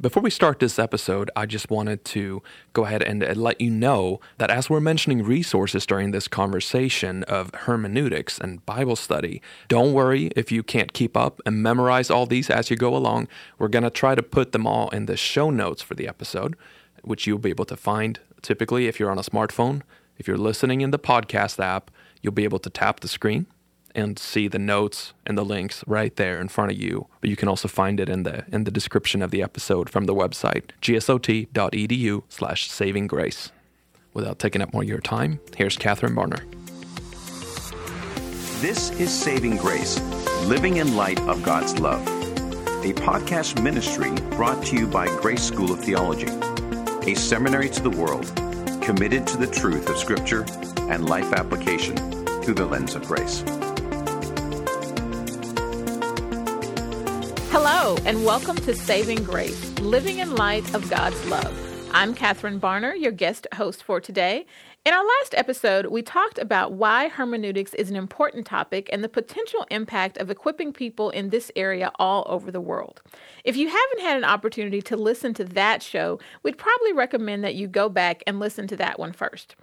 Before we start this episode, I just wanted to go ahead and uh, let you know that as we're mentioning resources during this conversation of hermeneutics and Bible study, don't worry if you can't keep up and memorize all these as you go along. We're going to try to put them all in the show notes for the episode, which you'll be able to find typically if you're on a smartphone. If you're listening in the podcast app, you'll be able to tap the screen and see the notes and the links right there in front of you. But you can also find it in the in the description of the episode from the website gsot.edu slash saving grace. Without taking up more of your time, here's Catherine Barner. This is Saving Grace, living in light of God's love. A podcast ministry brought to you by Grace School of Theology, a seminary to the world committed to the truth of Scripture and life application through the lens of grace. Hello, and welcome to Saving Grace, living in light of God's love. I'm Catherine Barner, your guest host for today. In our last episode, we talked about why hermeneutics is an important topic and the potential impact of equipping people in this area all over the world. If you haven't had an opportunity to listen to that show, we'd probably recommend that you go back and listen to that one first.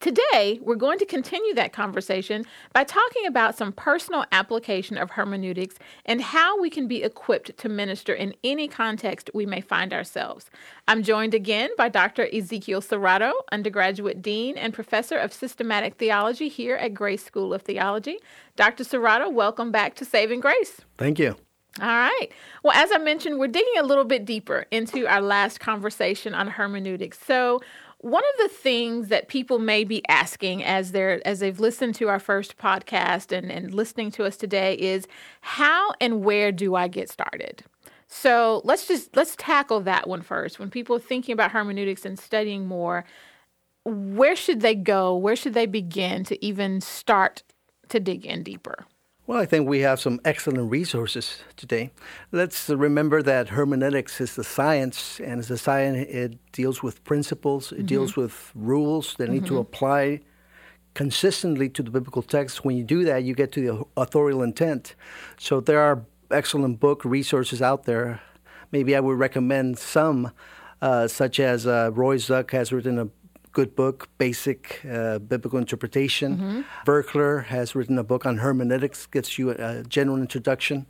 Today, we're going to continue that conversation by talking about some personal application of hermeneutics and how we can be equipped to minister in any context we may find ourselves. I'm joined again by Dr. Ezekiel Serrato, undergraduate dean and professor of systematic theology here at Grace School of Theology. Dr. Serrato, welcome back to Saving Grace. Thank you. All right. Well, as I mentioned, we're digging a little bit deeper into our last conversation on hermeneutics. So, one of the things that people may be asking as they're as they've listened to our first podcast and, and listening to us today is how and where do I get started? So let's just let's tackle that one first. When people are thinking about hermeneutics and studying more, where should they go? Where should they begin to even start to dig in deeper? Well, I think we have some excellent resources today. Let's remember that hermeneutics is the science, and as a science, it deals with principles, it mm-hmm. deals with rules that mm-hmm. need to mm-hmm. apply consistently to the biblical text. When you do that, you get to the authorial intent. So there are excellent book resources out there. Maybe I would recommend some, uh, such as uh, Roy Zuck has written a good book, Basic uh, Biblical Interpretation. Mm-hmm. Virkler has written a book on hermeneutics, gets you a, a general introduction.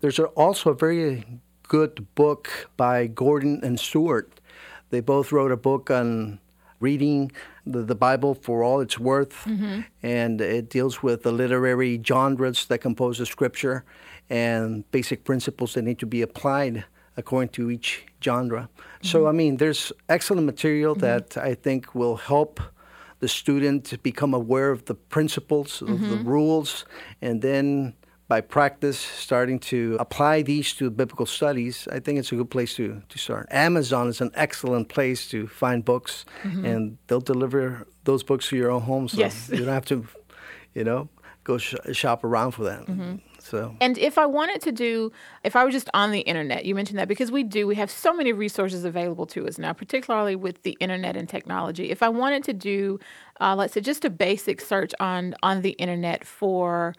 There's also a very good book by Gordon and Stuart. They both wrote a book on reading the, the Bible for all it's worth, mm-hmm. and it deals with the literary genres that compose the scripture and basic principles that need to be applied according to each genre. Mm-hmm. So, I mean, there's excellent material mm-hmm. that I think will help the student become aware of the principles, of the mm-hmm. rules, and then by practice, starting to apply these to biblical studies, I think it's a good place to, to start. Amazon is an excellent place to find books, mm-hmm. and they'll deliver those books to your own home. So yes. you don't have to, you know, go sh- shop around for that. Mm-hmm. So. And if I wanted to do, if I was just on the internet, you mentioned that because we do, we have so many resources available to us now, particularly with the internet and technology. If I wanted to do, uh, let's say, just a basic search on on the internet for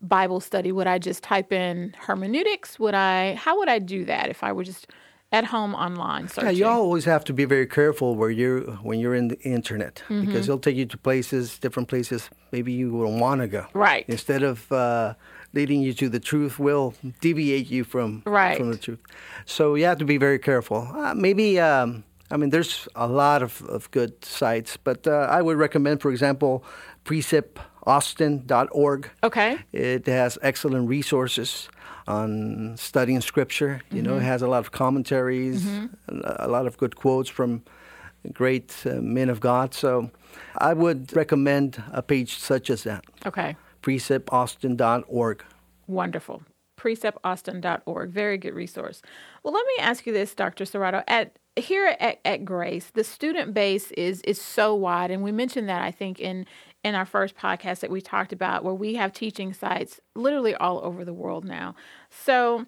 Bible study, would I just type in hermeneutics? Would I? How would I do that if I were just at home online searching. Yeah, you always have to be very careful where you're when you're in the internet mm-hmm. because it'll take you to places, different places maybe you wouldn't want to go. Right. Instead of uh, leading you to the truth, will deviate you from right. from the truth. So you have to be very careful. Uh, maybe. Um, I mean, there's a lot of, of good sites, but uh, I would recommend, for example, preceptaustin.org. Okay. It has excellent resources on studying scripture. You mm-hmm. know, it mm-hmm. has a lot of commentaries, mm-hmm. a lot of good quotes from great uh, men of God. So I would recommend a page such as that. Okay. preceptaustin.org. Wonderful. preceptaustin.org. Very good resource. Well, let me ask you this, Dr. Serrato. At here at, at Grace, the student base is is so wide, and we mentioned that I think in in our first podcast that we talked about, where we have teaching sites literally all over the world now. So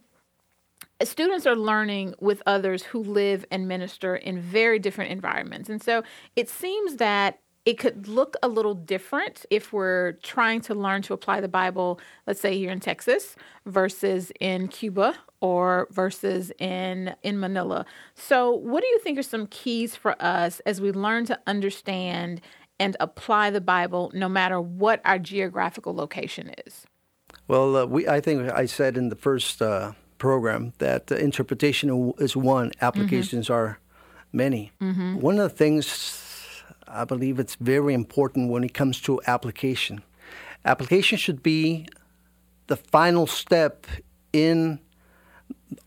students are learning with others who live and minister in very different environments. And so it seems that it could look a little different if we're trying to learn to apply the Bible, let's say here in Texas versus in Cuba or versus in in Manila. So, what do you think are some keys for us as we learn to understand and apply the Bible no matter what our geographical location is? Well, uh, we I think I said in the first uh, program that uh, interpretation is one, applications mm-hmm. are many. Mm-hmm. One of the things I believe it's very important when it comes to application. Application should be the final step in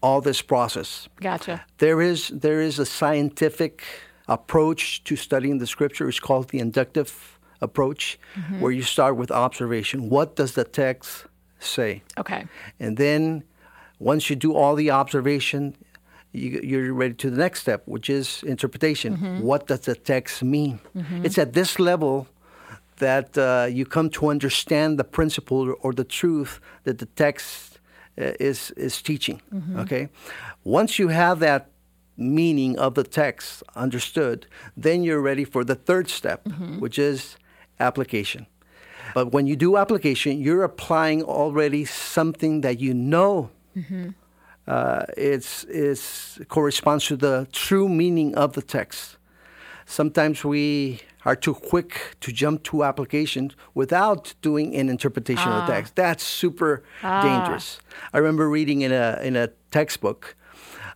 all this process. Gotcha. There is there is a scientific approach to studying the scripture. It's called the inductive approach, mm-hmm. where you start with observation. What does the text say? Okay. And then once you do all the observation, you, are ready to the next step, which is interpretation. Mm-hmm. What does the text mean? Mm-hmm. It's at this level that uh, you come to understand the principle or the truth that the text uh, is is teaching. Mm-hmm. Okay, once you have that meaning of the text understood, then you're ready for the third step, mm-hmm. which is application. But when you do application, you're applying already something that you know mm-hmm uh, it's, it's corresponds to the true meaning of the text. Sometimes we are too quick to jump to applications without doing an interpretation ah. of the ah. text. That's super ah. dangerous. I remember reading in a in a textbook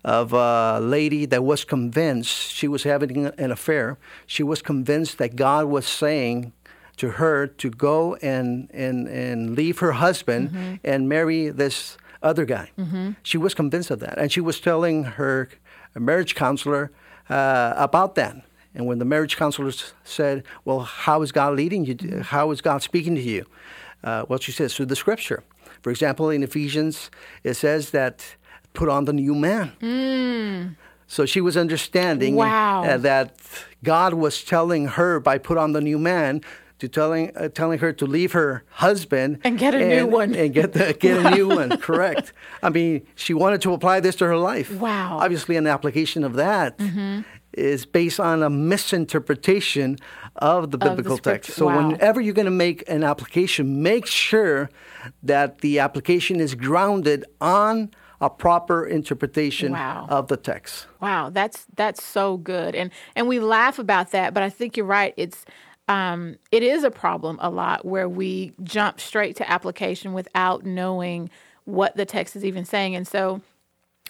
of a lady that was convinced she was having an affair. She was convinced that God was saying to her to go and and and leave her husband mm-hmm. and marry this other guy. Mm-hmm. She was convinced of that. And she was telling her marriage counselor uh, about that. And when the marriage counselor said, Well, how is God leading you? How is God speaking to you? Uh, well, she says, through the scripture. For example, in Ephesians, it says that put on the new man. Mm. So she was understanding wow. uh, that God was telling her by put on the new man to telling uh, telling her to leave her husband and get a and, new one and get the, get a new one. Correct. I mean, she wanted to apply this to her life. Wow. Obviously, an application of that mm-hmm. is based on a misinterpretation of the biblical of the text. So wow. whenever you're going to make an application, make sure that the application is grounded on a proper interpretation wow. of the text. Wow, that's that's so good. And and we laugh about that, but I think you're right. It's um, it is a problem a lot where we jump straight to application without knowing what the text is even saying. And so,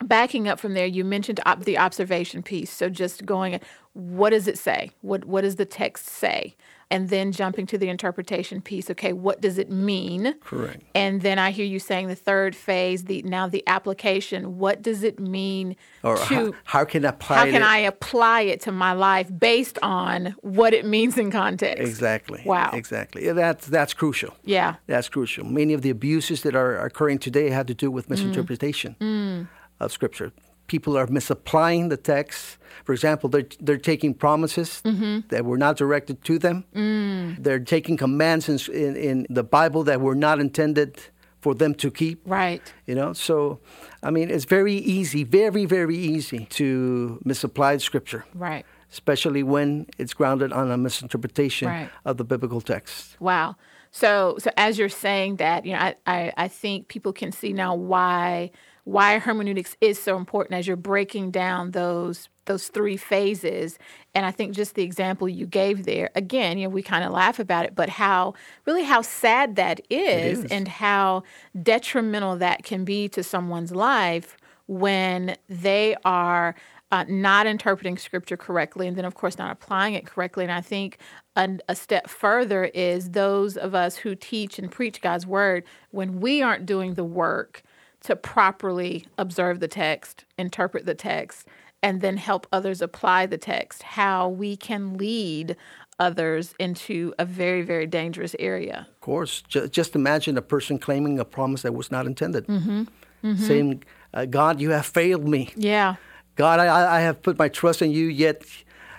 backing up from there, you mentioned op- the observation piece. So, just going, what does it say? What What does the text say? And then jumping to the interpretation piece. Okay, what does it mean? Correct. And then I hear you saying the third phase, the now the application. What does it mean or to how, how can I apply how can it? I apply it to my life based on what it means in context? Exactly. Wow. Exactly. That's that's crucial. Yeah. That's crucial. Many of the abuses that are occurring today have to do with misinterpretation mm. Mm. of scripture people are misapplying the text. For example, they're, they're taking promises mm-hmm. that were not directed to them. Mm. They're taking commands in, in, in, the Bible that were not intended for them to keep. Right. You know, so, I mean, it's very easy, very, very easy to misapply Scripture. Right. Especially when it's grounded on a misinterpretation right. of the biblical text. Wow. So, so as you're saying that, you know, I, I, I think people can see now why why hermeneutics is so important as you're breaking down those those three phases. And i think just the example you gave there again you know we kind of laugh about it but how really how sad that is, is, and how detrimental that can be to someone's life when they are uh, not interpreting scripture correctly and then of course not applying it correctly. And i think a, a step further is those of us who teach and preach god's word when we aren't doing the work to properly observe the text, interpret the text, and then help others apply the text, how we can lead others into a very, very dangerous area. Of course. Just imagine a person claiming a promise that was not intended, mm-hmm. Mm-hmm. saying, uh, God, you have failed me. Yeah. God, I, I have put my trust in you, yet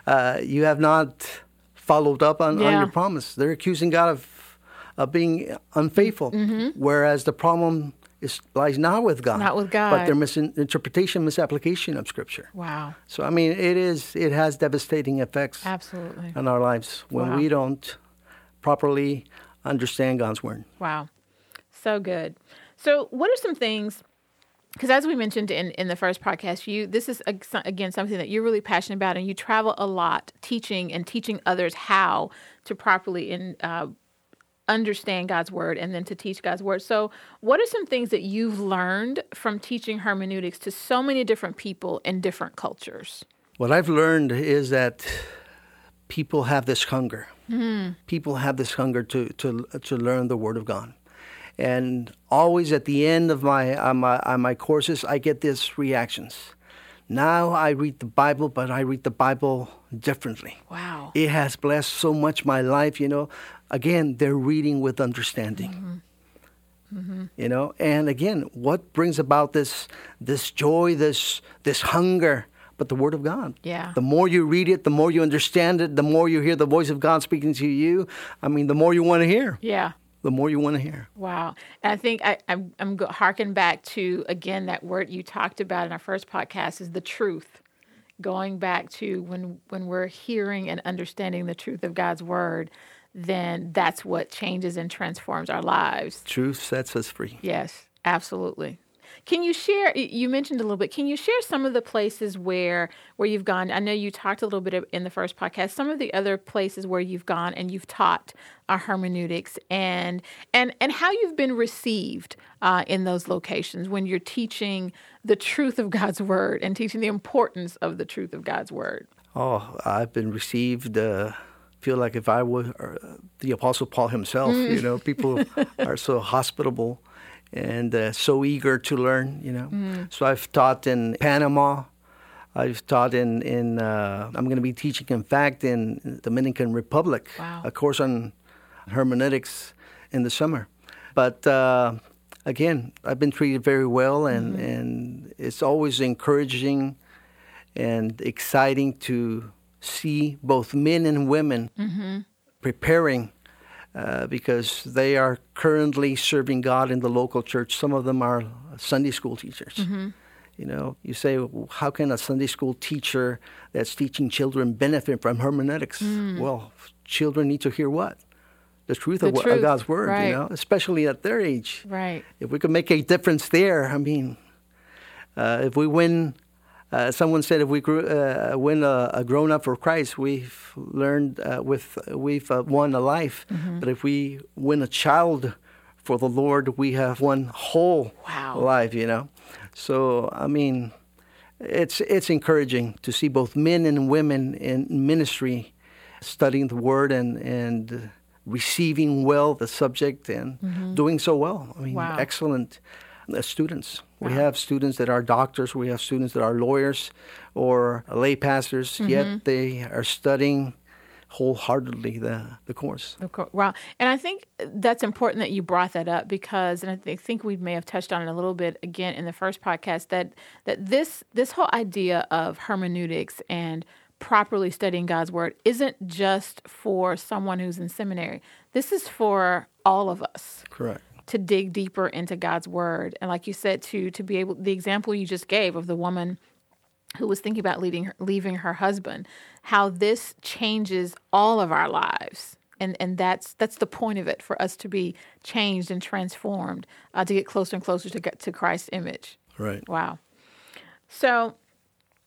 uh, you have not followed up on, yeah. on, your promise. They're accusing God of, of being unfaithful, mm-hmm. whereas the problem is, lies not with God, Not with God, but their misinterpretation, misapplication of Scripture. Wow. So I mean, it is it has devastating effects Absolutely. on our lives when Wow. we don't properly understand God's word. Wow. So good. So, what are some things? Because as we mentioned in, in the first podcast, you this is again something that you're really passionate about, and you travel a lot, teaching and teaching others how to properly in, uh, understand God's word, and then to teach God's word. So, what are some things that you've learned from teaching hermeneutics to so many different people in different cultures? What I've learned is that people have this hunger. Hmm. People have this hunger to, to, to learn the Word of God. And always at the end of my, on my, on my courses, I get these reactions. Now I read the Bible, but I read the Bible differently. Wow. It has blessed so much my life, you know. Again, they're reading with understanding. Mm-hmm. Mm-hmm. You know, and again, what brings about this this joy, this this hunger, but the word of God. Yeah. The more you read it, the more you understand it, the more you hear the voice of God speaking to you. I mean, the more you want to hear. Yeah. The more you want to hear. Wow. And I think I, I'm, I'm harking back to, again, that word you talked about in our first podcast is the truth. Going back to when, when we're hearing and understanding the truth of God's word, then that's what changes and transforms our lives. Truth sets us free. Yes, absolutely. Can you share? You mentioned a little bit. Can you share some of the places where where you've gone? I know you talked a little bit in the first podcast. Some of the other places where you've gone and you've taught uh, hermeneutics, and and and how you've been received uh, in those locations when you're teaching the truth of God's word and teaching the importance of the truth of God's word. Oh, I've been received. Uh, feel like if I were uh, the Apostle Paul himself, you know, people are so hospitable and uh, so eager to learn. You know, so I've taught in Panama. I've taught in in. Uh, I'm going to be teaching, in fact, in Dominican Republic, Wow. a course on hermeneutics in the summer. But uh, again, I've been treated very well, and and it's always encouraging and exciting to see both men and women preparing uh, because they are currently serving God in the local church. Some of them are Sunday school teachers. You know, you say, how can a Sunday school teacher that's teaching children benefit from hermeneutics? Well, children need to hear what? The truth, The of, truth, of God's word, right. you know, especially at their age Right. if we could make a difference there, I mean, uh, if we win, uh, someone said if we grew, uh, win a, a grown up for Christ, we've learned uh, with we've uh, won a life. But if we win a child for the Lord, we have won whole Wow. life. You know, so I mean, it's it's encouraging to see both men and women in ministry studying the Word and and receiving well the subject and doing so well. I mean, Wow. excellent uh, students. We have students that are doctors. We have students that are lawyers or lay pastors. Mm-hmm. Yet they are studying wholeheartedly the the course. Of course. Wow. And I think that's important that you brought that up because, and I thi- think we may have touched on it a little bit again in the first podcast that that this this whole idea of hermeneutics and properly studying God's word isn't just for someone who's in seminary. This is for all of us Correct. To dig deeper into God's word. And like you said, to to be able the example you just gave of the woman who was thinking about leaving her, leaving her husband, how this changes all of our lives. And, and that's that's the point of it for us to be changed and transformed uh, to get closer and closer to get to Christ's image. Right. Wow. So,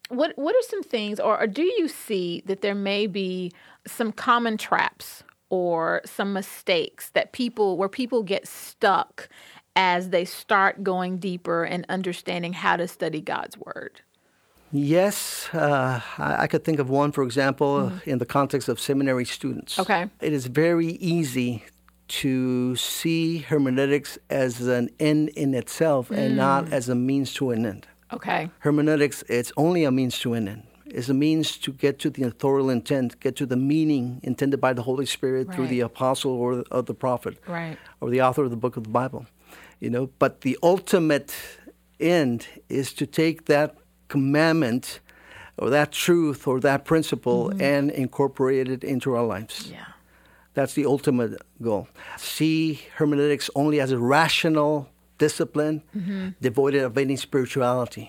what what are some things, or, or do you see that there may be some common traps or some mistakes that people where people get stuck as they start going deeper and understanding how to study God's word? Yes, uh, I, I could think of one, for example, in the context of seminary students. Okay. It is very easy to see hermeneutics as an end in itself and not as a means to an end. Okay. Hermeneutics, it's only a means to an end. It's a means to get to the authorial intent, get to the meaning intended by the Holy Spirit through the apostle or the, or the prophet Right. or the author of the book of the Bible. You know, but the ultimate end is to take that commandment or that truth or that principle mm-hmm. and incorporate it into our lives. Yeah. That's the ultimate goal. See hermeneutics only as a rational disciplined, devoid of any spirituality.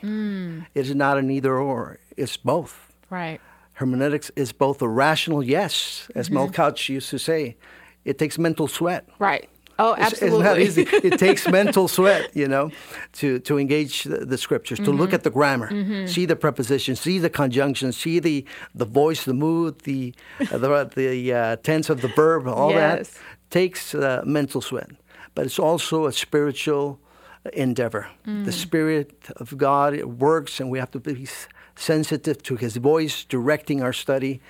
It is not an either or, it's both. Right. Hermeneutics is both a rational yes, as Mal Couch used to say. It takes mental sweat. Right. Oh, absolutely. It's not easy. It takes mental sweat, you know, to, to engage the, the scriptures, to Mm-hmm. look at the grammar, see the prepositions, see the conjunctions, see the, the voice, the mood, the uh, the, the uh, tense of the verb, all Yes. that takes uh, mental sweat. But it's also a spiritual endeavor. Mm. The Spirit of God it works, and we have to be sensitive to His voice directing our study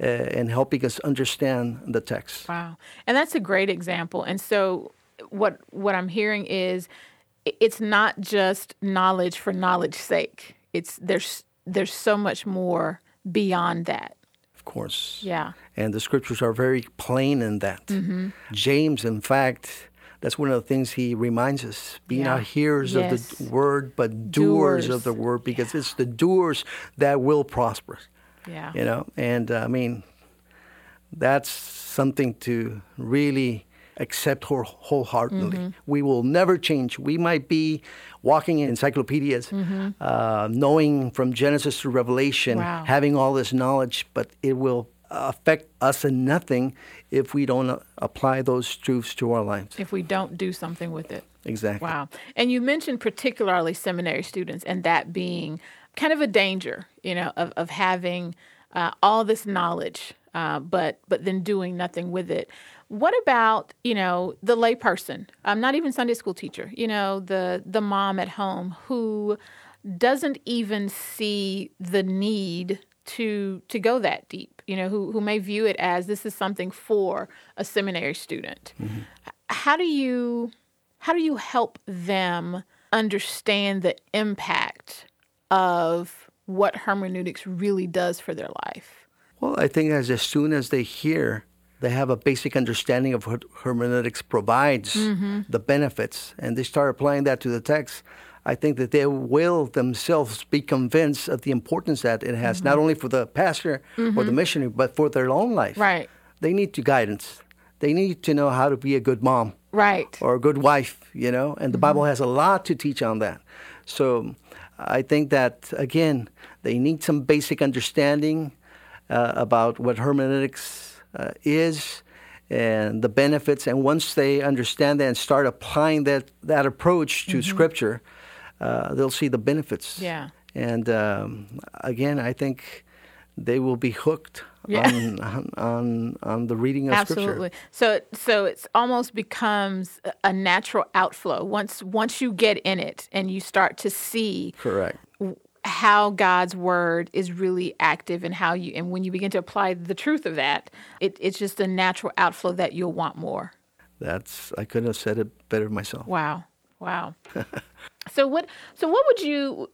uh, and helping us understand the text. Wow. And that's a great example. And so what what I'm hearing is it's not just knowledge for knowledge's sake. It's there's there's so much more beyond that. Of course. Yeah. And the scriptures are very plain in that. Mm-hmm. James, in fact, that's one of the things he reminds us be Yeah. not hearers of the word, but doers, Doers. of the word, because it's the doers that will prosper. Yeah. You know, and uh, I mean, that's something to really accept wholeheartedly. Mm-hmm. We will never change. We might be walking in encyclopedias, Mm-hmm. uh, knowing from Genesis to Revelation, Wow. having all this knowledge, but it will affect us in nothing if we don't apply those truths to our lives. If we don't do something with it. Exactly. Wow. And you mentioned particularly seminary students and that being kind of a danger, you know, of, of having uh, all this knowledge, uh, but but then doing nothing with it. What about, you know, the layperson? I'm not even Sunday school teacher, you know, the the mom at home who doesn't even see the need to to go that deep, you know, who who may view it as this is something for a seminary student. How do you how do you help them understand the impact of what hermeneutics really does for their life? Well, I think as, as soon as they hear, they have a basic understanding of what hermeneutics provides, Mm-hmm. the benefits, and they start applying that to the text. I think that they will themselves be convinced of the importance that it has, Mm-hmm. not only for the pastor or the missionary, but for their own life. Right. They need to guidance. They need to know how to be a good mom Right. or a good wife, you know, and the Bible has a lot to teach on that. So I think that, again, they need some basic understanding uh, about what hermeneutics uh, is and the benefits. And once they understand that and start applying that, that approach to Scripture, uh, they'll see the benefits. Yeah. And um, again, I think they will be hooked Yeah. on, on, on, on the reading of Scripture. Absolutely. So so it's almost becomes a- a natural outflow once once you get in it and you start to see Correct. how God's word is really active and how you and when you begin to apply the truth of that, it, it's just a natural outflow that you'll want more. That's I couldn't have said it better myself. Wow. Wow. so what so what would you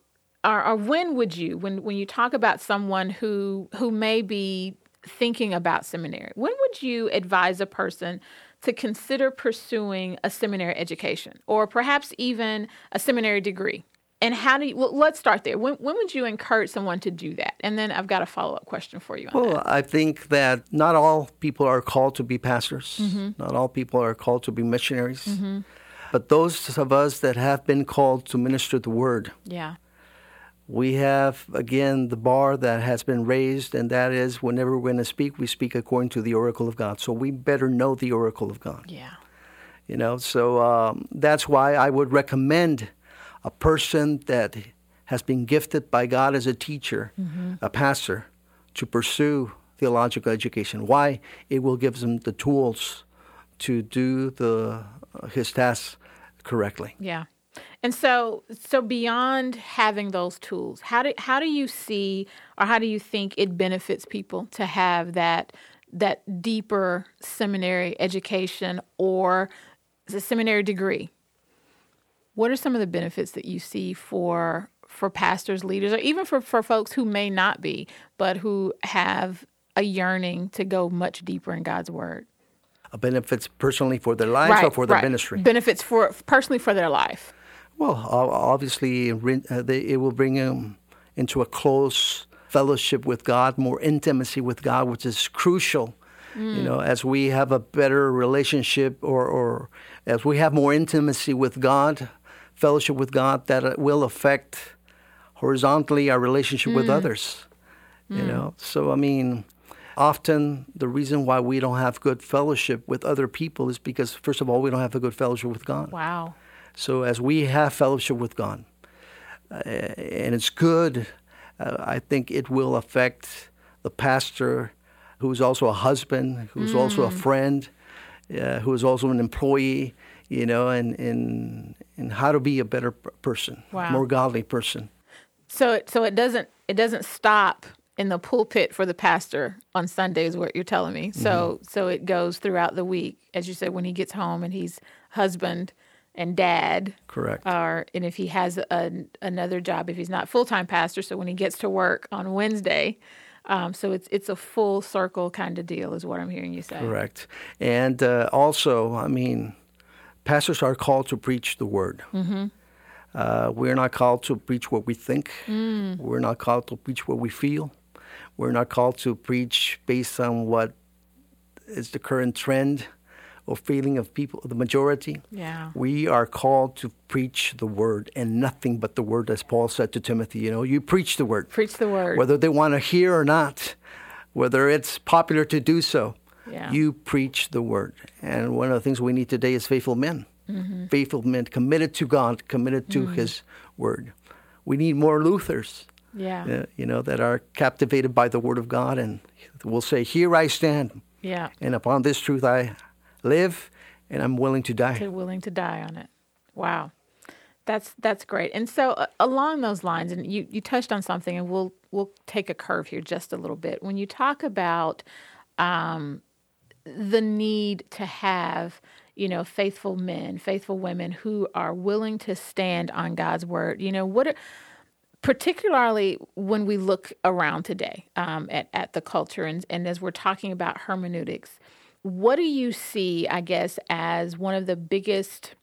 or, or when would you when when you talk about someone who who may be thinking about seminary, when would you advise a person to consider pursuing a seminary education or perhaps even a seminary degree? And how do you well, let's start there. When when would you encourage someone to do that? And then I've got a follow-up question for you on that. Well, I think that not all people are called to be pastors. Mm-hmm. Not all people are called to be missionaries. Mm-hmm. But those of us that have been called to minister the word, Yeah. we have again the bar that has been raised, and that is whenever we're going to speak, we speak according to the oracle of God. So we better know the oracle of God. Yeah. You know, so um, that's why I would recommend a person that has been gifted by God as a teacher, a pastor, to pursue theological education. Why? It will give them the tools to do the uh, his tasks correctly. Yeah. And so so beyond having those tools, how do how do you see or how do you think it benefits people to have that that deeper seminary education or the seminary degree? What are some of the benefits that you see for for pastors, leaders, or even for, for folks who may not be, but who have a yearning to go much deeper in God's word? Uh, benefits personally for their lives or for their ministry. Benefits for personally for their life. Well, obviously, uh, it will bring them into a close fellowship with God, more intimacy with God, which is crucial. You know, as we have a better relationship, or, or as we have more intimacy with God, fellowship with God that will affect horizontally our relationship with others. You know, so I mean, often the reason why we don't have good fellowship with other people is because, first of all, we don't have a good fellowship with God. Wow. So as we have fellowship with God, uh, and it's good, uh, I think it will affect the pastor, who's also a husband, who's also a friend, uh, who is also an employee, you know, and and and how to be a better person, Wow. more godly person. So so it doesn't it doesn't stop in the pulpit for the pastor on Sundays what you're telling me. So so it goes throughout the week as you said when he gets home and he's husband and dad Correct. or and if he has a, another job if he's not full-time pastor so when he gets to work on Wednesday um, so it's it's a full circle kind of deal is what I'm hearing you say. Correct. And uh, also, I mean, pastors are called to preach the word. Mm-hmm. Uh, we're not called to preach what we think. We're not called to preach what we feel. We're not called to preach based on what is the current trend or feeling of people, the majority. Yeah. We are called to preach the word and nothing but the word, as Paul said to Timothy. You know, you preach the word Preach the word. whether they want to hear or not, whether it's popular to do so. Yeah. You preach the word. And one of the things we need today is faithful men. Mm-hmm. Faithful men committed to God, committed to his word. We need more Luthers, yeah. uh, you know, that are captivated by the word of God and will say, Here I stand, Yeah. and upon this truth I live, and I'm willing to die. They're willing to die on it. Wow. That's that's great. And so uh, along those lines and you you touched on something and we'll we'll take a curve here just a little bit. When you talk about um, the need to have you know faithful men, faithful women who are willing to stand on God's word. You know what are, particularly when we look around today um, at, at the culture and, and as we're talking about hermeneutics, what do you see, I guess, as one of the biggest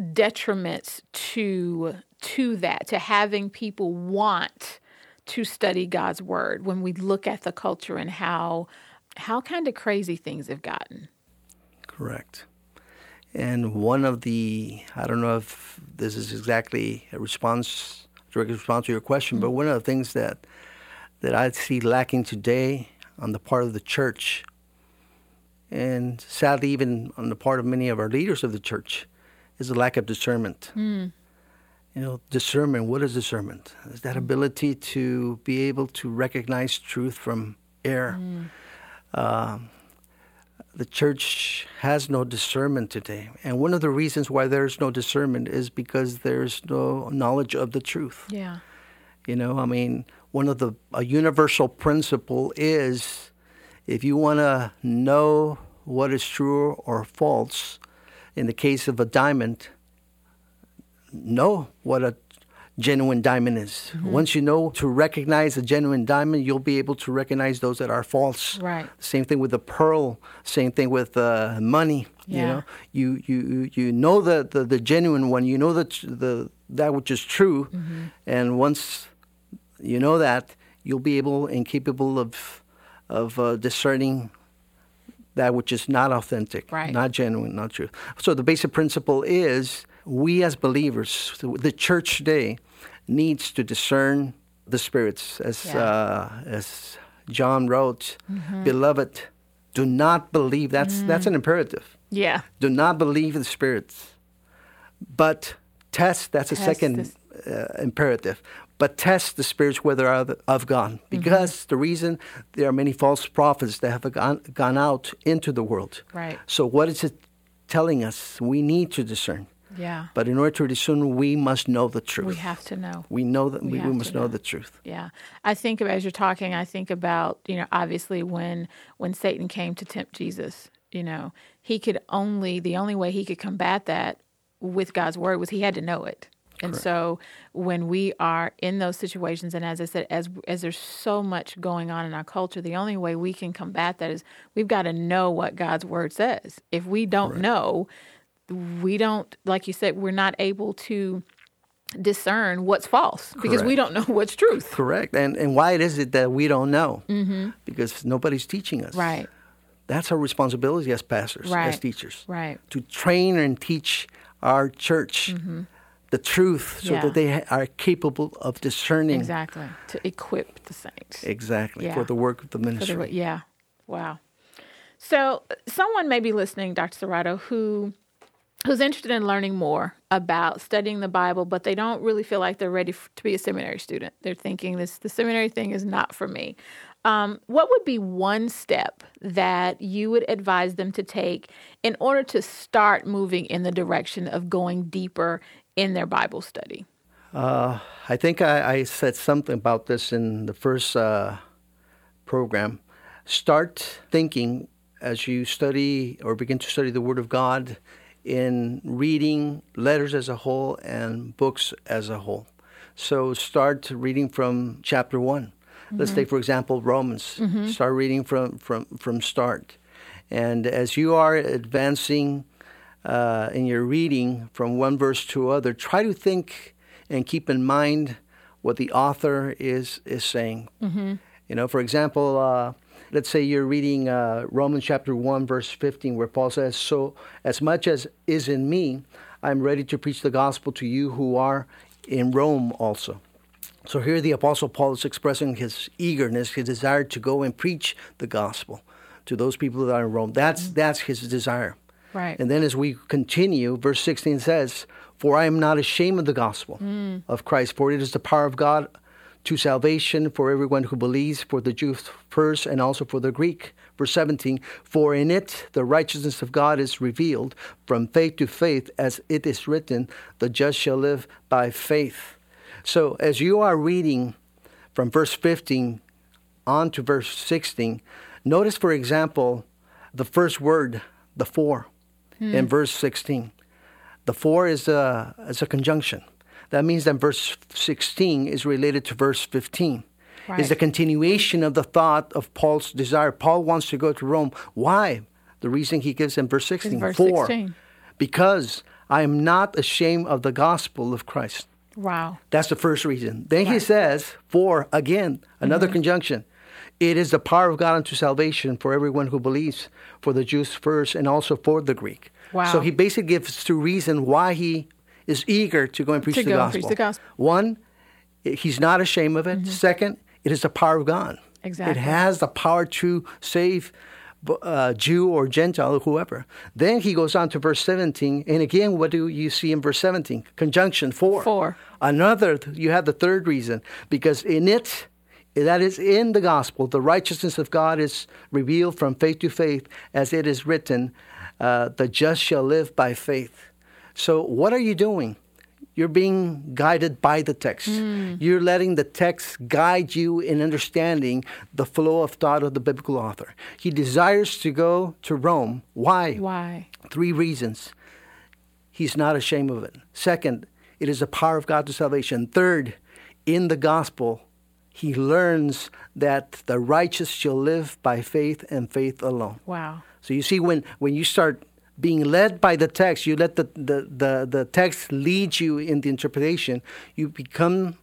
detriments to to that, to having people want to study God's word when we look at the culture and how how kind of crazy things have gotten? Correct. And one of the, I don't know if this is exactly a response, direct response to your question, but one of the things that that I see lacking today on the part of the church, and sadly even on the part of many of our leaders of the church, is a lack of discernment. You know, discernment. What is discernment? Is that ability to be able to recognize truth from error. Um, the church has no discernment today. And one of the reasons why there's no discernment is because there's no knowledge of the truth. Yeah. You know, I mean, one of the a universal principle is if you want to know what is true or false, in the case of a diamond, know what a genuine diamond is. Once you know to recognize a genuine diamond, you'll be able to recognize those that are false. Right. Same thing with the pearl. Same thing with uh, money. You Yeah. know, you you you know the, the, the genuine one. You know the the that which is true, and once you know that, you'll be able and capable of of uh, discerning that which is not authentic, Right. not genuine, not true. So the basic principle is we as believers, the church today, needs to discern the spirits, as Yeah. uh, as John wrote, beloved. Do not believe. That's that's an imperative. Yeah. Do not believe the spirits, but test. That's a second uh, imperative. But test the spirits whether are the- of God, because the reason there are many false prophets that have gone, gone out into the world. Right. So what is it telling us? We need to discern. Yeah. But in order to discern, we must know the truth. We have to know. We know that We we, we must know know. the truth. Yeah, I think as you're talking, I think about you know obviously when when Satan came to tempt Jesus, you know he could only the only way he could combat that with God's word was he had to know it. And so when we are in those situations, and as I said, as as there's so much going on in our culture, the only way we can combat that is we've got to know what God's word says. If we don't know, we don't, like you said, we're not able to discern what's false because we don't know what's truth. Correct. And and why is it that we don't know? Mm-hmm. Because nobody's teaching us. Right. That's our responsibility as pastors, Right. as teachers. Right. To train and teach our church the truth so Yeah. that they are capable of discerning Exactly. To equip the saints. exactly Yeah. for the work of the For the- ministry. yeah. Wow. So someone may be listening, Dr. Serrato, who who's interested in learning more about studying the Bible, but they don't really feel like they're ready to be a seminary student. They're thinking this the seminary thing is not for me. Um, what would be one step that you would advise them to take in order to start moving in the direction of going deeper in their Bible study? Uh, I think I, I said something about this in the first uh, program. Start thinking as you study or begin to study the Word of God in reading letters as a whole and books as a whole. So start reading from chapter one. Let's take, for example, Romans. Start reading from, from, from start. And as you are advancing uh, in your reading from one verse to other, try to think and keep in mind what the author is is saying. You know, for example, uh, let's say you're reading uh, Romans chapter one, verse fifteen, where Paul says, "So as much as is in me, I'm ready to preach the gospel to you who are in Rome also." So here the Apostle Paul is expressing his eagerness, his desire to go and preach the gospel to those people that are in Rome. That's that's his desire. Right. And then as we continue, verse 16 says, For I am not ashamed of the gospel of Christ, for it is the power of God to salvation for everyone who believes, for the Jew first and also for the Greek. Verse 17, For in it the righteousness of God is revealed from faith to faith, as it is written, The just shall live by faith. So as you are reading from verse 15 on to verse 16, notice, for example, the first word, the for, in hmm. verse 16. The for is a, is a conjunction. That means that verse 16 is related to verse 15. It's the continuation of the thought of Paul's desire. Paul wants to go to Rome. Why? The reason he gives in verse 16. verse For, 16. because I am not ashamed of the gospel of Christ. Wow. That's the first reason. Then he says, for again, another Mm-hmm. conjunction. It is the power of God unto salvation for everyone who believes, for the Jews first and also for the Greek. Wow. So he basically gives two reasons why he is eager to go and preach, To the, go gospel. preach the gospel. Mm-hmm. One, he's not ashamed of it. Second, it is the power of God. Exactly. It has the power to save uh, Jew or Gentile or whoever. Then he goes on to verse 17. And again, what do you see in verse 17? Conjunction, for. For. Another, you have the third reason, because in it, that is in the gospel, the righteousness of God is revealed from faith to faith, as it is written, uh, the just shall live by faith. So, what are you doing? You're being guided by the text. Hmm. You're letting the text guide you in understanding the flow of thought of the biblical author. He desires to go to Rome. Why? Why? Three reasons. He's not ashamed of it. Second, it is the power of God to salvation. Third, in the gospel, he learns that the righteous shall live by faith and faith alone. Wow. So you see, when, when you start being led by the text, you let the, the, the, the text lead you in the interpretation, you become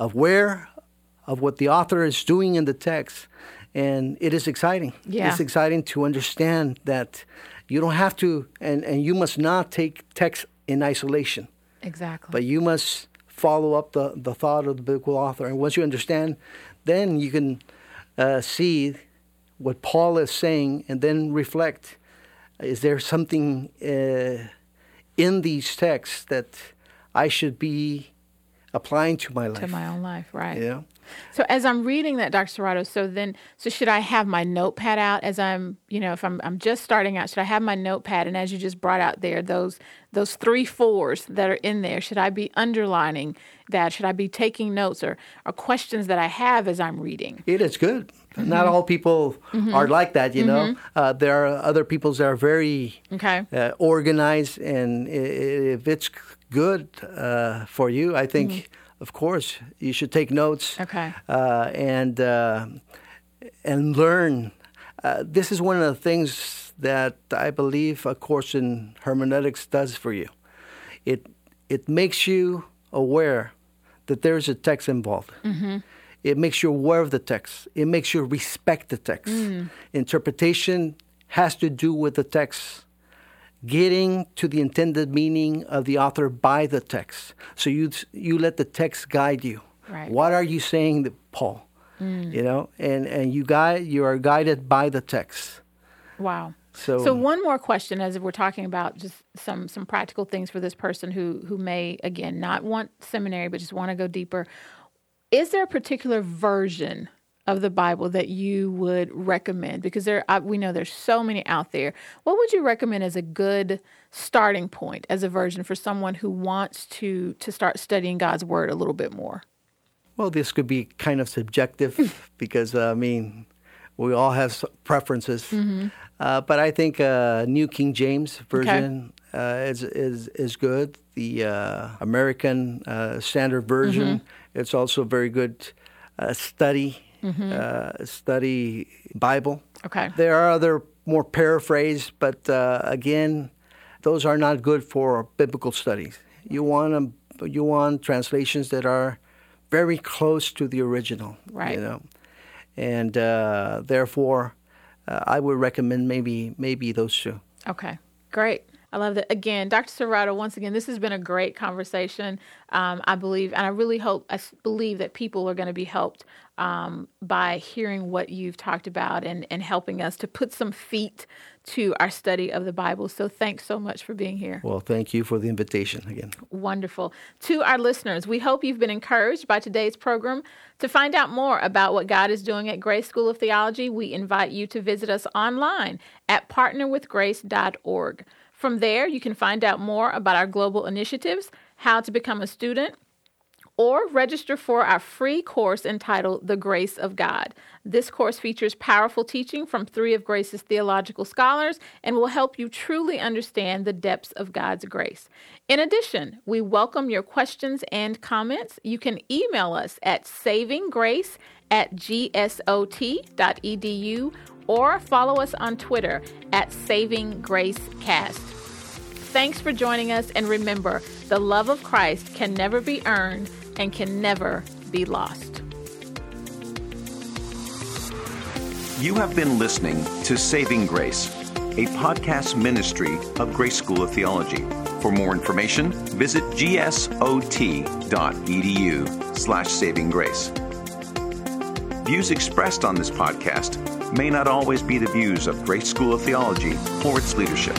aware of what the author is doing in the text. And it is exciting. Yeah. It's exciting to understand that you don't have to, and, and you must not take text in isolation, Exactly. but you must follow up the, the thought of the biblical author. And once you understand, then you can uh, see what Paul is saying and then reflect is there something uh, in these texts that I should be applying to my life? to my own life, right? Yeah. So as I'm reading that, Dr. Serrato, so then, so should I have my notepad out as I'm, you know, if I'm, I'm just starting out, should I have my notepad? And as you just brought out there, those, those three fours that are in there, should I be underlining that? Should I be taking notes or, or questions that I have as I'm reading? It is good. Mm-hmm. Not all people are like that, you know. Uh, there are other peoples that are very Okay. uh, organized, and if it's good uh, for you, I think, of course, you should take notes. Mm-hmm. Okay. Uh, and uh, and learn. Uh, this is one of the things that I believe a course in hermeneutics does for you. It it makes you aware that there is a text involved. It makes you aware of the text. It makes you respect the text. Interpretation has to do with the text getting to the intended meaning of the author by the text. So you you let the text guide you. Right. What are you saying, Paul? Mm. You know, and and you guide you are guided by the text. Wow. So, so one more question as we're talking about just some some practical things for this person who who may again not want seminary but just want to go deeper. Is there a particular version of the Bible that you would recommend? Because there, I, we know there's so many out there. What would you recommend as a good starting point as a version for someone who wants to to start studying God's Word a little bit more? Well, this could be kind of subjective because uh, I mean, we all have preferences. Mm-hmm. Uh, but I think uh, New King James version okay. Uh, is is is good. The uh, American uh, Standard Version, mm-hmm. it's also very good study mm-hmm. uh, study Bible. Okay. There are other more paraphrased, but uh, again, those are not good for biblical studies. You want them, you want translations that are very close to the original. Right. You know, and uh, therefore, uh, I would recommend maybe maybe those two. Okay. Great. I love that. Again, Dr. Serrato, once again, this has been a great conversation. Um, I believe, and I really hope, I believe that people are going to be helped um, by hearing what you've talked about and, and helping us to put some feet to our study of the Bible. So thanks so much for being here. Well, thank you for the invitation again. Wonderful. To our listeners, we hope you've been encouraged by today's program. To find out more about what God is doing at Grace School of Theology, we invite you to visit us online at partnerwithgrace.org. From there, you can find out more about our global initiatives, how to become a student, or register for our free course entitled The Grace of God. This course features powerful teaching from three of Grace's theological scholars and will help you truly understand the depths of God's grace. In addition, we welcome your questions and comments. You can email us at savinggrace at gsot.edu or follow us on Twitter at Saving Grace Cast. Thanks for joining us, and remember, the love of Christ can never be earned and can never be lost. You have been listening to Saving Grace, a podcast ministry of Grace School of Theology. For more information, visit gsot.edu slash saving grace. Views expressed on this podcast may not always be the views of Grace School of Theology or its leadership.